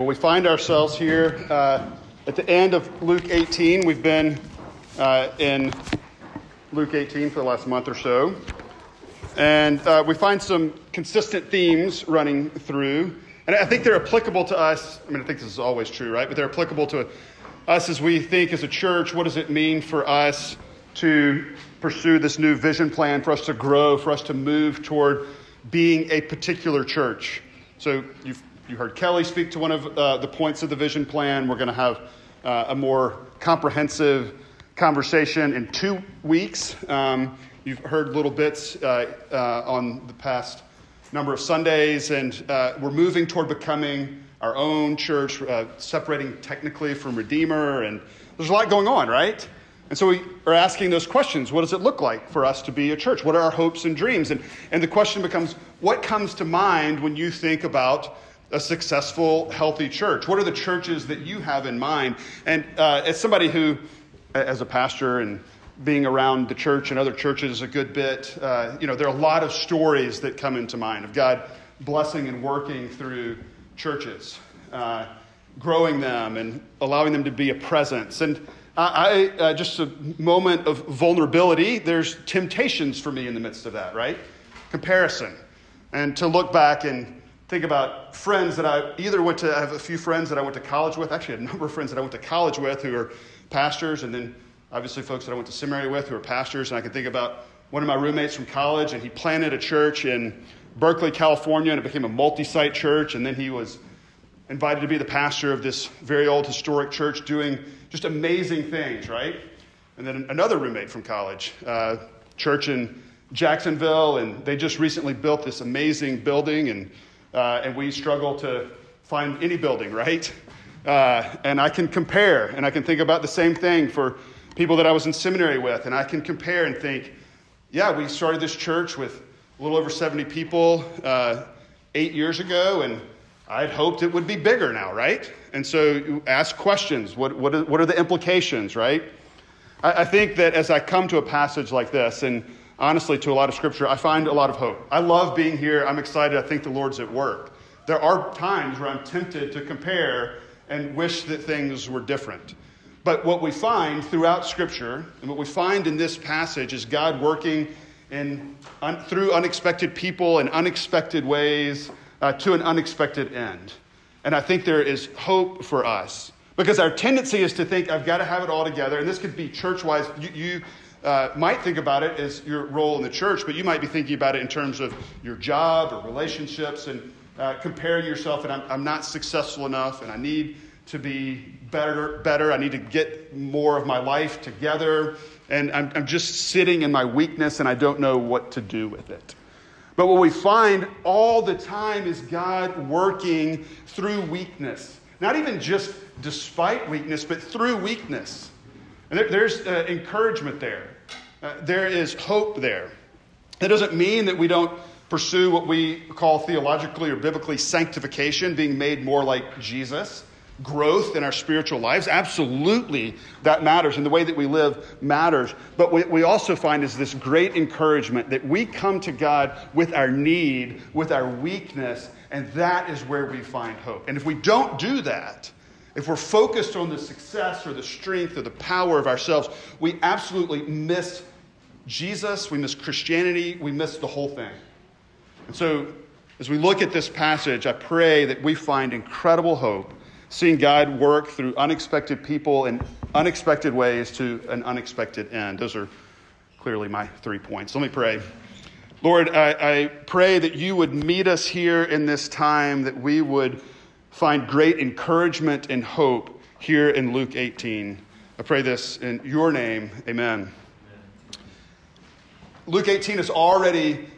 Well, we find ourselves here uh, at the end of Luke 18. We've been uh, in Luke 18 for the last month or so. And uh, we find some consistent themes running through. And I think they're applicable to us. I mean, I think this is always true, right? But they're applicable to us as we think as a church what does it mean for us to pursue this new vision plan, for us to grow, for us to move toward being a particular church? So you've you heard Kelly speak to one of uh, the points of the vision plan. We're going to have uh, a more comprehensive conversation in two weeks. Um, you've heard little bits uh, uh on the past number of Sundays, and uh, we're moving toward becoming our own church, uh, separating technically from Redeemer, and there's a lot going on, right? And so we are asking those questions. What does it look like for us to be a church? What are our hopes and dreams? And, and the question becomes what comes to mind when you think about a successful, healthy church? What are the churches that you have in mind? And uh, as somebody who, as a pastor and being around the church and other churches a good bit, uh, you know, there are a lot of stories that come into mind of God blessing and working through churches, uh, growing them and allowing them to be a presence. And I, uh, just a moment of vulnerability. There's temptations for me in the midst of that, right? Comparison, and to look back and think about friends that I either went to, I have a few friends that I went to college with, actually, a number of friends that I went to college with who are pastors, and then obviously folks that I went to seminary with who are pastors. And I can think about one of my roommates from college, and he planted a church in Berkeley, California, and it became a multi site church. And then he was invited to be the pastor of this very old historic church doing just amazing things, right? And then another roommate from college, uh, church in Jacksonville, and they just recently built this amazing building and uh, and we struggle to find any building, right? Uh, and I can compare, and I can think about the same thing for people that I was in seminary with, and I can compare and think, yeah, we started this church with a little over 70 people uh, eight years ago, and I'd hoped it would be bigger now, right? And so you ask questions. What, what, are, what are the implications, right? I, I think that as I come to a passage like this, and honestly, to a lot of scripture, I find a lot of hope. I love being here. I'm excited. I think the Lord's at work. There are times where I'm tempted to compare and wish that things were different. But what we find throughout Scripture, and what we find in this passage, is God working in, un, through unexpected people in unexpected ways uh, to an unexpected end. And I think there is hope for us. Because our tendency is to think, I've got to have it all together. And this could be church wise. You, you uh, might think about it as your role in the church, but you might be thinking about it in terms of your job or relationships and uh, comparing yourself. And I'm, I'm not successful enough, and I need to be better. Better. I need to get more of my life together, and I'm, I'm just sitting in my weakness, and I don't know what to do with it. But what we find all the time is God working through weakness. Not even just despite weakness, but through weakness. And there, there's uh, encouragement there. Uh, there is hope there. That doesn't mean that we don't pursue what we call theologically or biblically sanctification, being made more like Jesus, growth in our spiritual lives. Absolutely, that matters, and the way that we live matters. But what we also find is this great encouragement that we come to God with our need, with our weakness, and that is where we find hope. And if we don't do that, if we're focused on the success or the strength or the power of ourselves, we absolutely miss Jesus, we miss Christianity, we miss the whole thing. And so, as we look at this passage, I pray that we find incredible hope, seeing God work through unexpected people in unexpected ways to an unexpected end. Those are clearly my three points. Let me pray. Lord, I, I pray that you would meet us here in this time, that we would find great encouragement and hope here in Luke 18. I pray this in your name. Amen. Luke 18 has already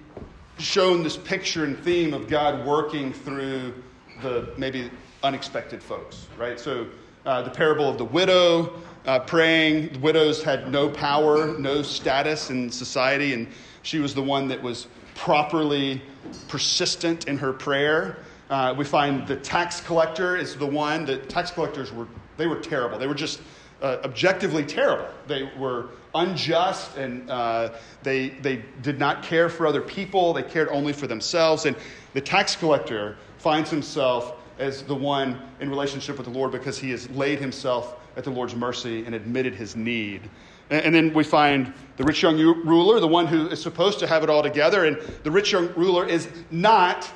shown this picture and theme of God working through the maybe unexpected folks, right? So, uh, the parable of the widow uh, praying. The widows had no power, no status in society, and she was the one that was properly persistent in her prayer. Uh, we find the tax collector is the one. The tax collectors were they were terrible. They were just uh, objectively terrible. They were unjust and uh, they they did not care for other people. They cared only for themselves. And the tax collector finds himself as the one in relationship with the Lord because he has laid himself at the Lord's mercy and admitted his need. And then we find the rich young ruler, the one who is supposed to have it all together, and the rich young ruler is not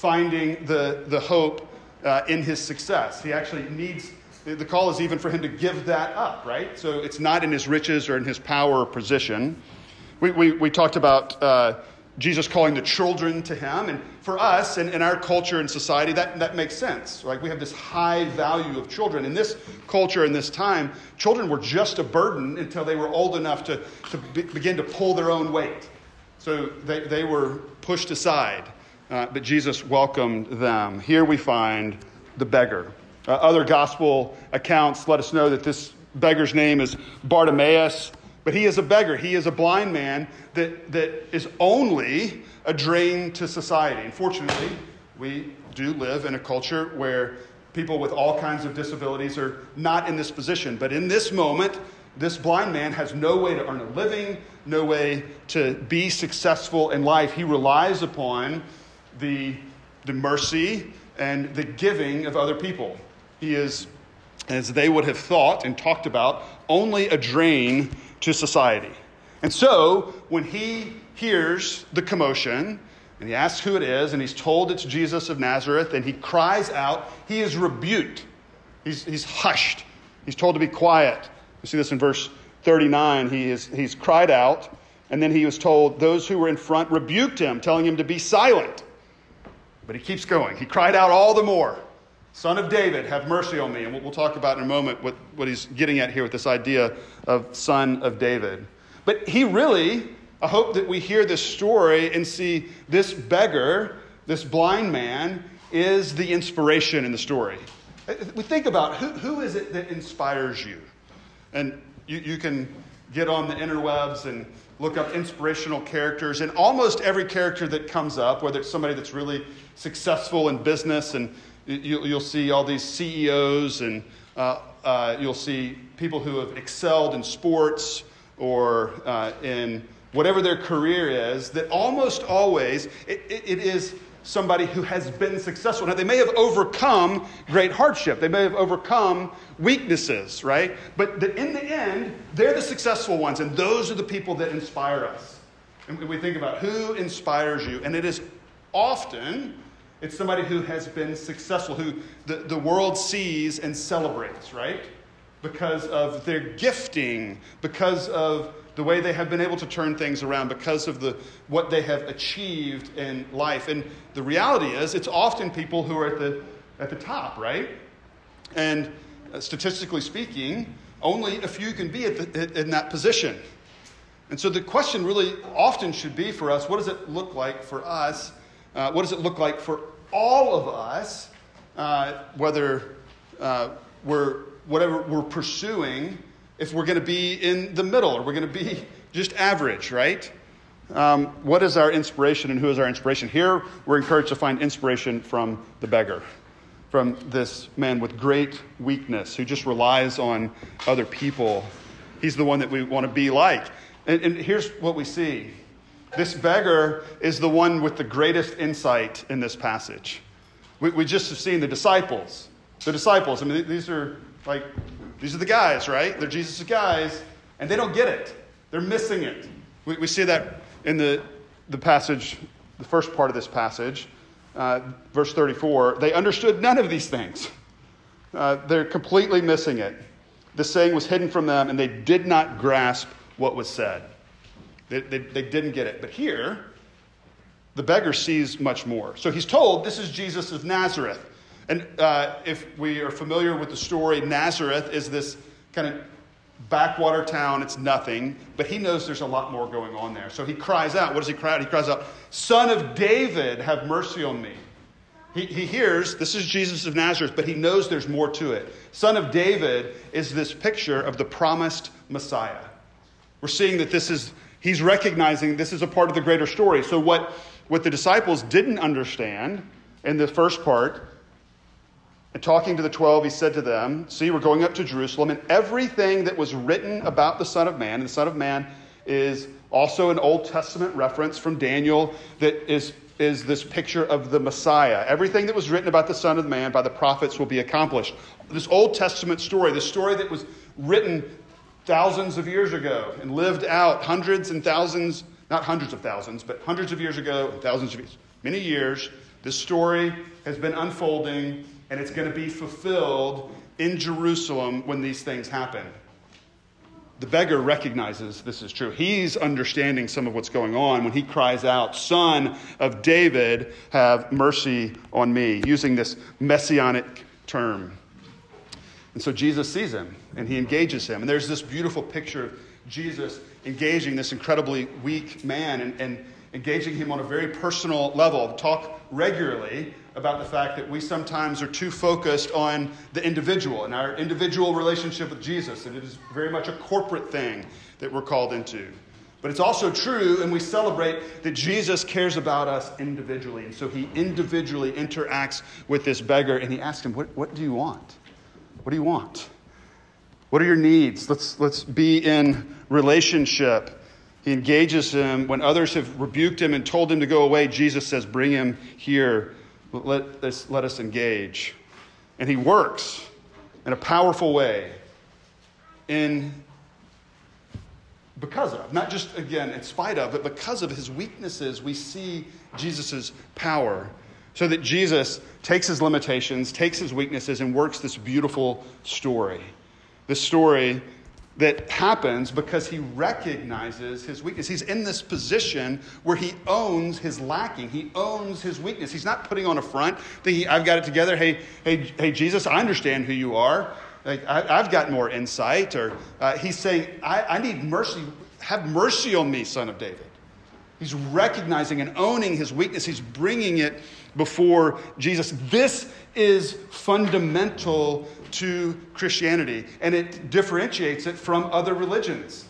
finding the, the hope uh, in his success. He actually needs, the call is even for him to give that up, right? So it's not in his riches or in his power or position. We, we, we talked about uh, Jesus calling the children to him. And for us and in our culture and society, that, that makes sense. Like we have this high value of children. In this culture, in this time, children were just a burden until they were old enough to, to be, begin to pull their own weight. So they, they were pushed aside. Uh, but Jesus welcomed them. Here we find the beggar. Uh, other gospel accounts let us know that this beggar's name is Bartimaeus. But he is a beggar. He is a blind man that, that is only a drain to society. Unfortunately, we do live in a culture where people with all kinds of disabilities are not in this position. But in this moment, this blind man has no way to earn a living, no way to be successful in life. He relies upon the, the mercy and the giving of other people. He is, as they would have thought and talked about, only a drain to society. And so, when he hears the commotion, and he asks who it is, and he's told it's Jesus of Nazareth, and he cries out, he is rebuked. He's, he's hushed. He's told to be quiet. You see this in verse 39. He is, he's cried out, and then he was told, those who were in front rebuked him, telling him to be silent. But he keeps going. He cried out all the more. Son of David, have mercy on me. And we'll talk about in a moment what, what he's getting at here with this idea of Son of David. But he really, I hope that we hear this story and see this beggar, this blind man, is the inspiration in the story. Uh, we think about who, who is it that inspires you? And you, you can get on the interwebs and look up inspirational characters, and almost every character that comes up, whether it's somebody that's really successful in business and you, will see all these CEOs and uh, uh, you'll see people who have excelled in sports or uh, in whatever their career is, that almost always it, it, it is somebody who has been successful. Now, they may have overcome great hardship, they may have overcome weaknesses, right? But in the end, they're the successful ones, and those are the people that inspire us. And we think about who inspires you, and it is often it's somebody who has been successful, who the, the world sees and celebrates, right? Because of their gifting, because of the way they have been able to turn things around, because of the, what they have achieved in life. And the reality is, it's often people who are at the, at the top, right? And uh, statistically speaking, only a few can be the, in that position. And so the question really often should be for us what does it look like for us uh, what does it look like for all of us, uh, whether uh, we're whatever we're pursuing, if we're going to be in the middle or we're going to be just average, right? Um, what is our inspiration and who is our inspiration? Here, we're encouraged to find inspiration from the beggar, from this man with great weakness who just relies on other people. He's the one that we want to be like. And, and here's what we see this beggar is the one with the greatest insight in this passage. We, we just have seen the disciples. The disciples, I mean, these are like, these are the guys, right? They're Jesus' guys, and they don't get it. They're missing it. We, we see that in the, the passage, the first part of this passage, uh, verse 34. They understood none of these things. Uh, they're completely missing it. The saying was hidden from them, and they did not grasp what was said. They, they, they didn't get it. But here, the beggar sees much more. So he's told, This is Jesus of Nazareth. And uh, if we are familiar with the story, Nazareth is this kind of backwater town. It's nothing. But he knows there's a lot more going on there. So he cries out. What does he cry out? He cries out, Son of David, have mercy on me. He, he hears this is Jesus of Nazareth, but he knows there's more to it. Son of David is this picture of the promised Messiah. We're seeing that this is he's recognizing this is a part of the greater story. So, what, what the disciples didn't understand in the first part, and talking to the twelve, he said to them, See, we're going up to Jerusalem, and everything that was written about the Son of Man, and the Son of Man is also an Old Testament reference from Daniel that is is this picture of the Messiah. Everything that was written about the Son of Man by the prophets will be accomplished. This Old Testament story, the story that was written thousands of years ago and lived out hundreds and thousands, not hundreds of thousands, but hundreds of years ago, thousands of years, many years, this story has been unfolding and it's going to be fulfilled in Jerusalem when these things happen the beggar recognizes this is true. He's understanding some of what's going on when he cries out, Son of David, have mercy on me, using this messianic term. And so Jesus sees him and he engages him. And there's this beautiful picture of Jesus engaging this incredibly weak man and, and engaging him on a very personal level. Talk regularly about the fact that we sometimes are too focused on the individual and our individual relationship with Jesus, and it is very much a corporate thing that we're called into. But it's also true, and we celebrate that Jesus cares about us individually. And so he individually interacts with this beggar and he asks him, What, what do you want? What do you want? What are your needs? Let's, let's be in relationship. He engages him. When others have rebuked him and told him to go away, Jesus says, Bring him here let, us, let us engage. And he works in a powerful way in because of, not just again in spite of, but because of his weaknesses, we see Jesus' power. So that Jesus takes his limitations, takes his weaknesses, and works this beautiful story. This story that happens because he recognizes his weakness. He's in this position where he owns his lacking. He owns his weakness. He's not putting on a front, thinking, I've got it together. Hey, hey, hey, Jesus, I understand who you are. Like, I, have got more insight. Or uh, he's saying, I, I need mercy. Have mercy on me, son of David. He's recognizing and owning his weakness. He's bringing it before Jesus. This is fundamental to Christianity, and it differentiates it from other religions.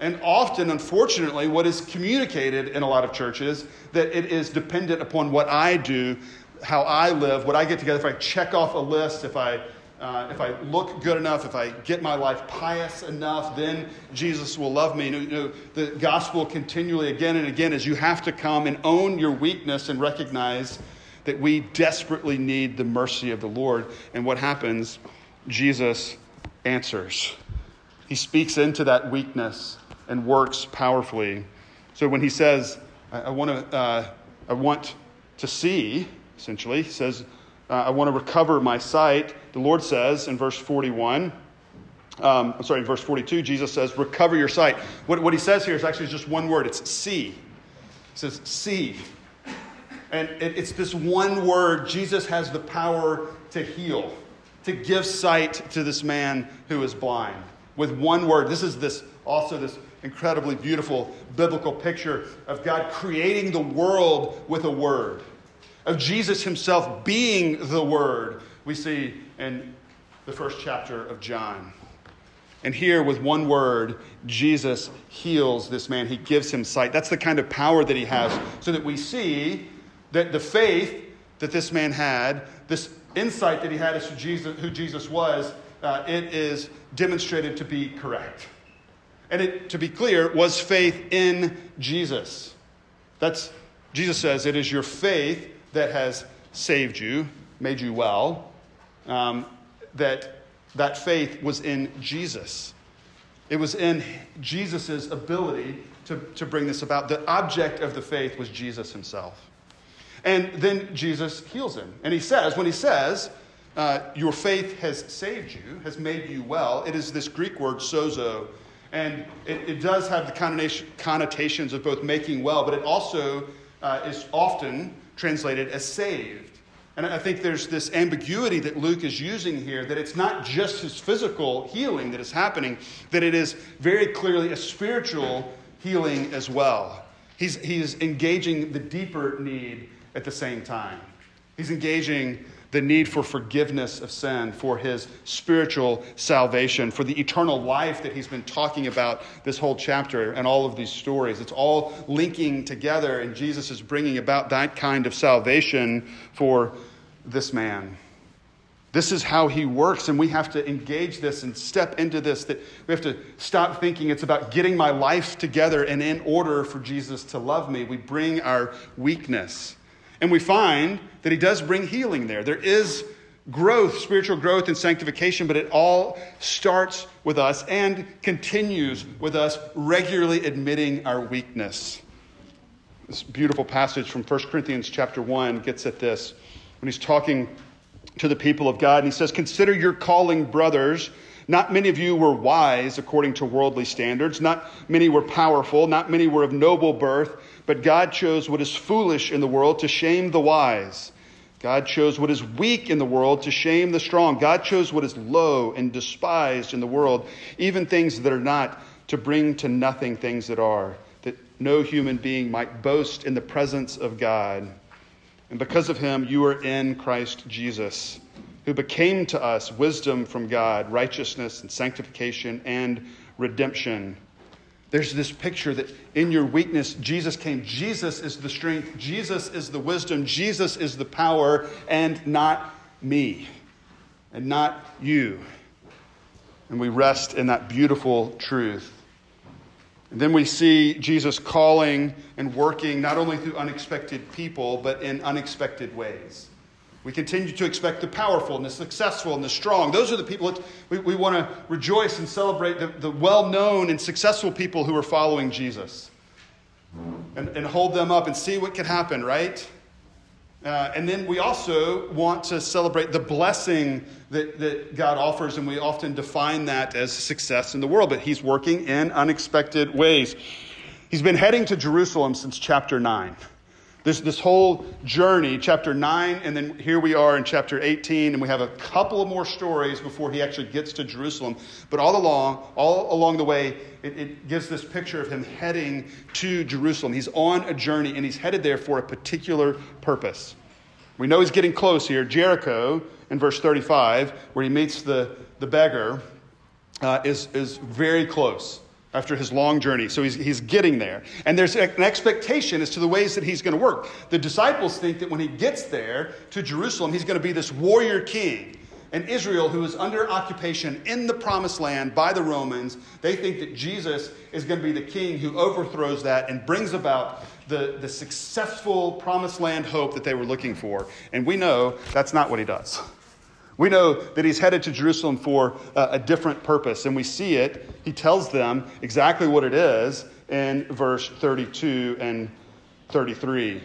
And often, unfortunately, what is communicated in a lot of churches that it is dependent upon what I do, how I live, what I get together. If I check off a list, if I uh, if I look good enough, if I get my life pious enough, then Jesus will love me. You know, the gospel continually, again and again, is you have to come and own your weakness and recognize that we desperately need the mercy of the Lord. And what happens? Jesus answers. He speaks into that weakness and works powerfully. So when he says, I, I want to, uh, I want to see, essentially, he says, uh, I want to recover my sight. The Lord says in verse 41, um, I'm sorry, in verse 42, Jesus says, recover your sight. What, what he says here is actually just one word it's see. He says, see. And it, it's this one word Jesus has the power to heal, to give sight to this man who is blind. With one word. This is this also this incredibly beautiful biblical picture of God creating the world with a word, of Jesus himself being the word we see in the first chapter of John. And here, with one word, Jesus heals this man. He gives him sight. That's the kind of power that he has, so that we see that the faith that this man had, this insight that he had as to Jesus, who Jesus was, uh, it is demonstrated to be correct. And it, to be clear, was faith in Jesus. That's, Jesus says, it is your faith that has saved you, made you well. Um, that that faith was in Jesus. It was in Jesus' ability to, to bring this about. The object of the faith was Jesus himself. And then Jesus heals him. And he says, when he says, uh, Your faith has saved you, has made you well, it is this Greek word sozo. And it, it does have the connotations of both making well, but it also uh, is often translated as saved. And I think there's this ambiguity that Luke is using here that it's not just his physical healing that is happening, that it is very clearly a spiritual healing as well. He's, he's engaging the deeper need at the same time. He's engaging the need for forgiveness of sin, for his spiritual salvation, for the eternal life that he's been talking about this whole chapter and all of these stories. It's all linking together, and Jesus is bringing about that kind of salvation for this man. This is how he works, and we have to engage this and step into this. That we have to stop thinking it's about getting my life together and in order for Jesus to love me. We bring our weakness And we find that he does bring healing there. There is growth, spiritual growth and sanctification, but it all starts with us and continues with us regularly admitting our weakness. This beautiful passage from 1 Corinthians chapter 1 gets at this when he's talking to the people of God and he says, "Consider your calling, brothers." Not many of you were wise according to worldly standards. Not many were powerful. Not many were of noble birth. But God chose what is foolish in the world to shame the wise. God chose what is weak in the world to shame the strong. God chose what is low and despised in the world, even things that are not, to bring to nothing things that are, that no human being might boast in the presence of God. And because of him, you are in Christ Jesus, who became to us wisdom from God, righteousness and sanctification and redemption there's this picture that in your weakness, Jesus came. Jesus is the strength, Jesus is the wisdom, Jesus is the power, and not me, and not you. And we rest in that beautiful truth. And then we see Jesus calling and working not only through unexpected people, but in unexpected ways. We continue to expect the powerful and the successful and the strong. Those are the people that we, we want to rejoice and celebrate the, the well known and successful people who are following Jesus and, and hold them up and see what can happen, right? Uh, and then we also want to celebrate the blessing that, that God offers, and we often define that as success in the world, but He's working in unexpected ways. He's been heading to Jerusalem since chapter 9. This, this whole journey, chapter 9, and then here we are in chapter 18, and we have a couple of more stories before he actually gets to Jerusalem. But all along, all along the way, it, it gives this picture of him heading to Jerusalem. He's on a journey, and he's headed there for a particular purpose. We know he's getting close here. Jericho, in verse 35, where he meets the, the beggar, uh, is, is very close after his long journey. So he's, he's getting there. And there's an expectation as to the ways that he's going to work. The disciples think that when he gets there to Jerusalem, he's going to be this warrior king. And Israel, who is under occupation in the promised land by the Romans, they think that Jesus is going to be the king who overthrows that and brings about the, the successful promised land hope that they were looking for. And we know that's not what he does. We know that he's headed to Jerusalem for a, a different purpose, and we see it. He tells them exactly what it is in verse 32 and 33.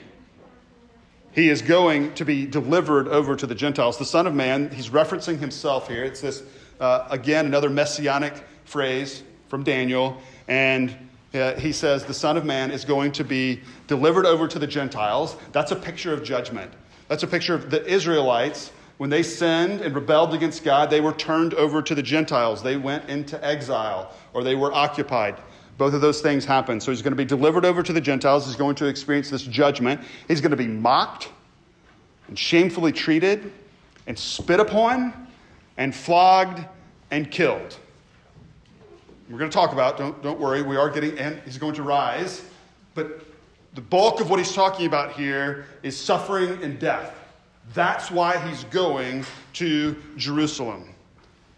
He is going to be delivered over to the Gentiles. The Son of Man, he's referencing himself here. It's this, uh, again, another messianic phrase from Daniel. And uh, he says, The Son of Man is going to be delivered over to the Gentiles. That's a picture of judgment. That's a picture of the Israelites when they sinned and rebelled against God, they were turned over to the Gentiles. They went into exile or they were occupied. Both of those things happened. So he's going to be delivered over to the Gentiles. He's going to experience this judgment. He's going to be mocked and shamefully treated and spit upon and flogged and killed. We're going to talk about, don't, don't worry, we are getting, and he's going to rise. But the bulk of what he's talking about here is suffering and death. That's why he's going to Jerusalem.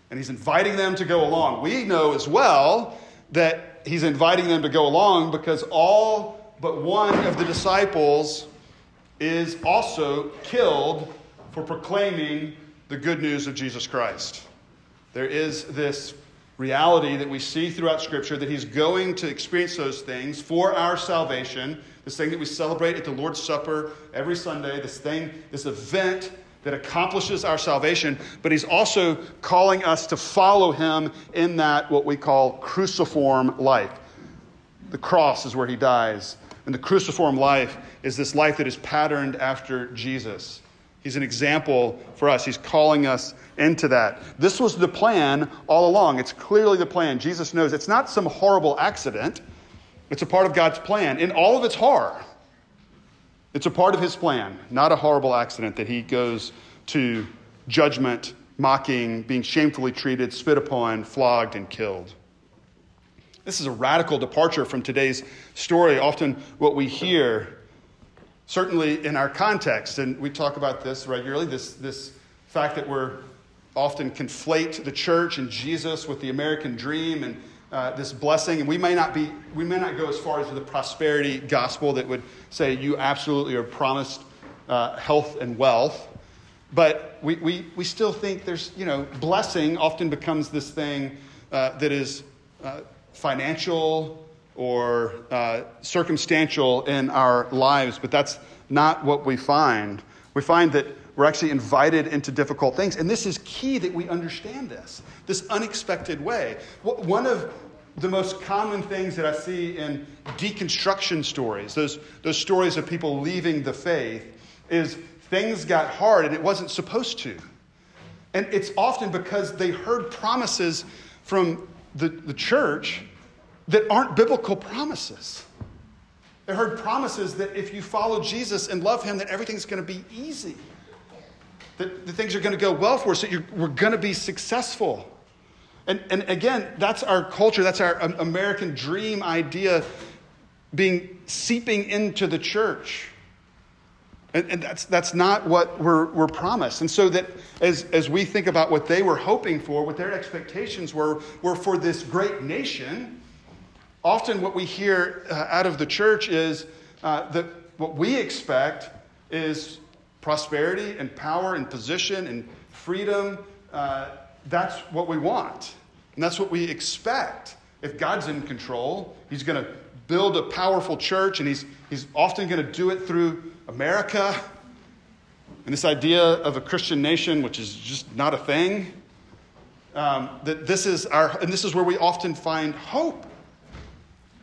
And he's inviting them to go along. We know as well that he's inviting them to go along because all but one of the disciples is also killed for proclaiming the good news of Jesus Christ. There is this reality that we see throughout Scripture that he's going to experience those things for our salvation this thing that we celebrate at the Lord's Supper every Sunday, this thing, this event that accomplishes our salvation, but he's also calling us to follow him in that what we call cruciform life. The cross is where he dies, and the cruciform life is this life that is patterned after Jesus. He's an example for us. He's calling us into that. This was the plan all along. It's clearly the plan. Jesus knows it's not some horrible accident. It's a part of God's plan in all of its horror. It's a part of his plan, not a horrible accident that he goes to judgment, mocking, being shamefully treated, spit upon, flogged, and killed. This is a radical departure from today's story. Often, what we hear, certainly in our context, and we talk about this regularly this, this fact that we're often conflate the church and Jesus with the American dream and uh, this blessing, and we may not be, we may not go as far as the prosperity gospel that would say you absolutely are promised uh, health and wealth. But we, we, we still think there's, you know, blessing often becomes this thing uh, that is uh, financial or uh, circumstantial in our lives, but that's not what we find. We find that we're actually invited into difficult things. And this is key that we understand this, this unexpected way. One of the most common things that I see in deconstruction stories, those, those stories of people leaving the faith, is things got hard and it wasn't supposed to. And it's often because they heard promises from the, the church that aren't biblical promises. They heard promises that if you follow Jesus and love him, that everything's going to be easy. That, that things are going to go well for us, that we're going to be successful. And, and again, that's our culture, that's our American dream idea being seeping into the church. And, and, that's, that's not what we're, we're promised. And so that as, as we think about what they were hoping for, what their expectations were, were for this great nation, often what we hear uh, out of the church is uh, that what we expect is prosperity and power and position and freedom. Uh, that's what we want. And that's what we expect. If God's in control, He's going to build a powerful church, and He's, he's often going to do it through America. And this idea of a Christian nation, which is just not a thing, um, that this is our, and this is where we often find hope.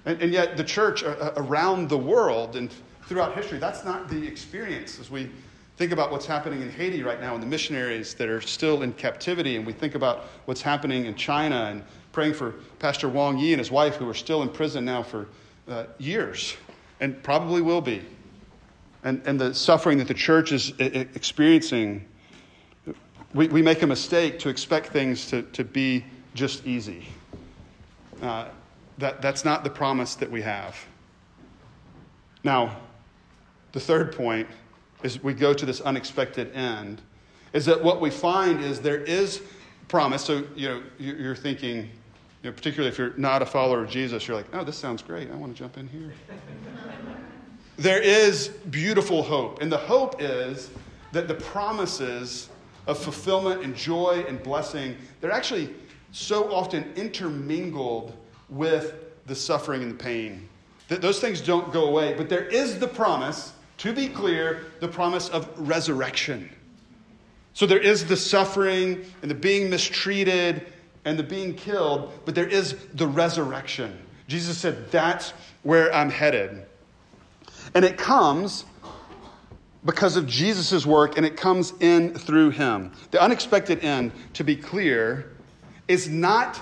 And, and yet, the church around the world and throughout history, that's not the experience as we think about what's happening in Haiti right now and the missionaries that are still in captivity, and we think about what's happening in China and praying for Pastor Wang Yi and his wife, who are still in prison now for uh, years and probably will be, and, and the suffering that the church is experiencing, we, we make a mistake to expect things to, to be just easy. Uh, that, that's not the promise that we have. Now, the third point is we go to this unexpected end, is that what we find is there is promise. So, you know, you're thinking, you know, particularly if you're not a follower of Jesus, you're like, oh, this sounds great. I want to jump in here. there is beautiful hope. And the hope is that the promises of fulfillment and joy and blessing, they're actually so often intermingled with the suffering and the pain. That those things don't go away. But there is the promise to be clear, the promise of resurrection. So there is the suffering and the being mistreated and the being killed, but there is the resurrection. Jesus said, That's where I'm headed. And it comes because of Jesus' work, and it comes in through him. The unexpected end, to be clear, is not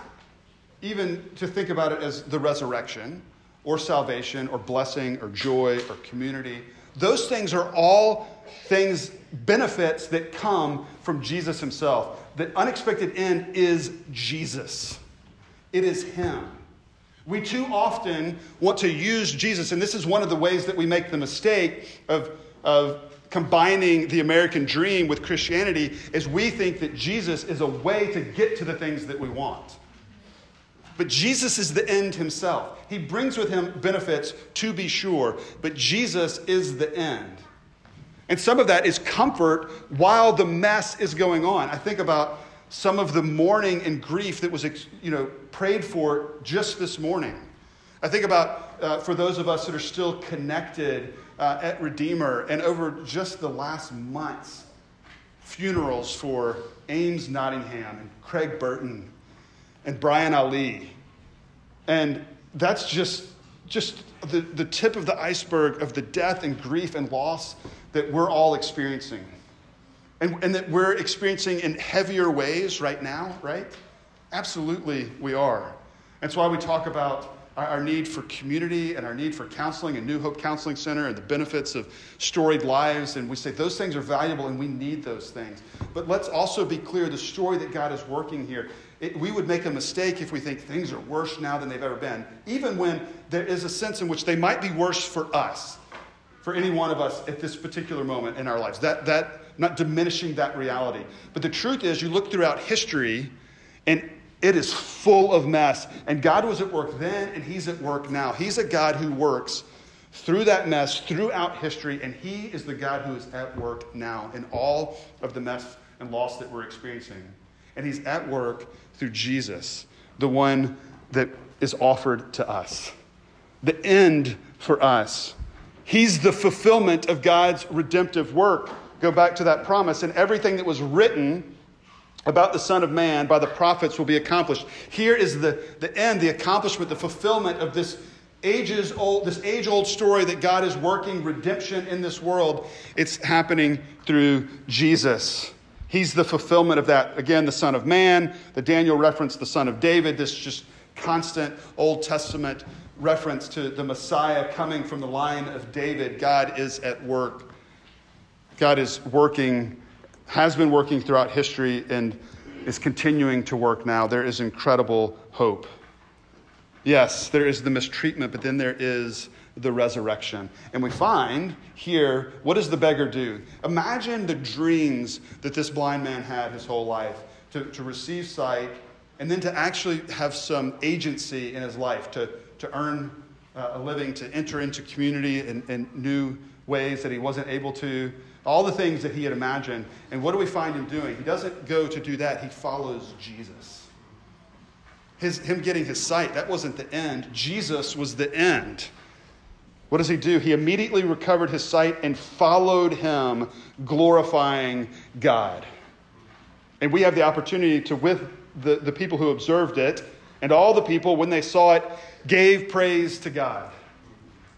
even to think about it as the resurrection or salvation or blessing or joy or community. Those things are all things, benefits that come from Jesus himself. The unexpected end is Jesus, it is Him. We too often want to use Jesus, and this is one of the ways that we make the mistake of, of combining the American dream with Christianity, is we think that Jesus is a way to get to the things that we want. But Jesus is the end himself. He brings with him benefits, to be sure, but Jesus is the end. And some of that is comfort while the mess is going on. I think about some of the mourning and grief that was you know, prayed for just this morning. I think about uh, for those of us that are still connected uh, at Redeemer and over just the last months, funerals for Ames Nottingham and Craig Burton and Brian Ali. And that's just, just the, the tip of the iceberg of the death and grief and loss that we're all experiencing. And, and that we're experiencing in heavier ways right now, right? Absolutely, we are. That's why we talk about our, our need for community and our need for counseling and New Hope Counseling Center and the benefits of storied lives. And we say those things are valuable and we need those things. But let's also be clear the story that God is working here it, we would make a mistake if we think things are worse now than they've ever been, even when there is a sense in which they might be worse for us, for any one of us at this particular moment in our lives. That, that, not diminishing that reality. But the truth is, you look throughout history, and it is full of mess. And God was at work then, and He's at work now. He's a God who works through that mess throughout history, and He is the God who is at work now in all of the mess and loss that we're experiencing. And He's at work through Jesus, the one that is offered to us, the end for us. He's the fulfillment of God's redemptive work. Go back to that promise, and everything that was written about the Son of Man by the prophets will be accomplished. Here is the, the end, the accomplishment, the fulfillment of this ages old, this age old story that God is working redemption in this world. It's happening through Jesus. He's the fulfillment of that. Again, the Son of Man, the Daniel reference, the Son of David, this just constant Old Testament reference to the Messiah coming from the line of David. God is at work. God is working, has been working throughout history, and is continuing to work now. There is incredible hope. Yes, there is the mistreatment, but then there is the resurrection. And we find here, what does the beggar do? Imagine the dreams that this blind man had his whole life to, to receive sight and then to actually have some agency in his life, to, to earn uh, a living, to enter into community in, in new ways that he wasn't able to, all the things that he had imagined. And what do we find him doing? He doesn't go to do that, he follows Jesus his, him getting his sight, that wasn't the end. Jesus was the end. What does he do? He immediately recovered his sight and followed him, glorifying God. And we have the opportunity to, with the, the people who observed it, and all the people, when they saw it, gave praise to God.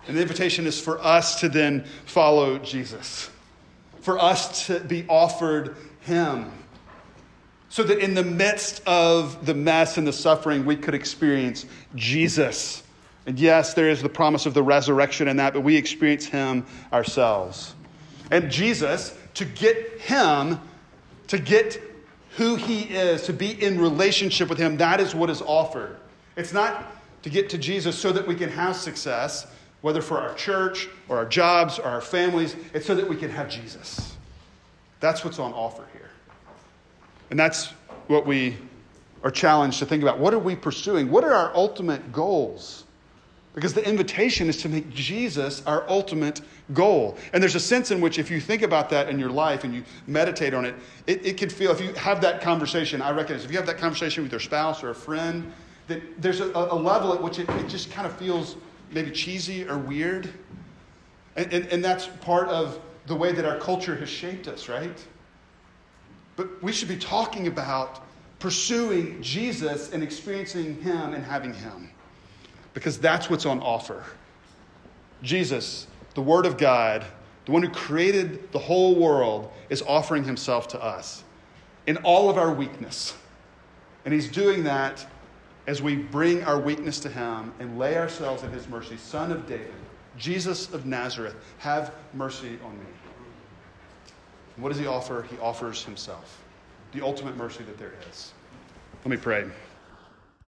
And the invitation is for us to then follow Jesus, for us to be offered him so that in the midst of the mess and the suffering, we could experience Jesus. And yes, there is the promise of the resurrection in that, but we experience Him ourselves. And Jesus, to get Him, to get who He is, to be in relationship with Him, that is what is offered. It's not to get to Jesus so that we can have success, whether for our church or our jobs or our families, it's so that we can have Jesus. That's what's on offer here. And that's what we are challenged to think about. What are we pursuing? What are our ultimate goals? Because the invitation is to make Jesus our ultimate goal. And there's a sense in which, if you think about that in your life and you meditate on it, it, it can feel, if you have that conversation, I recognize, if you have that conversation with your spouse or a friend, that there's a, a level at which it, it, just kind of feels maybe cheesy or weird. And, and, and that's part of the way that our culture has shaped us, right? But we should be talking about pursuing Jesus and experiencing Him and having Him. Because that's what's on offer. Jesus, the Word of God, the one who created the whole world, is offering Himself to us in all of our weakness. And He's doing that as we bring our weakness to Him and lay ourselves at His mercy. Son of David, Jesus of Nazareth, have mercy on me. What does he offer? He offers himself, the ultimate mercy that there is. Let me pray.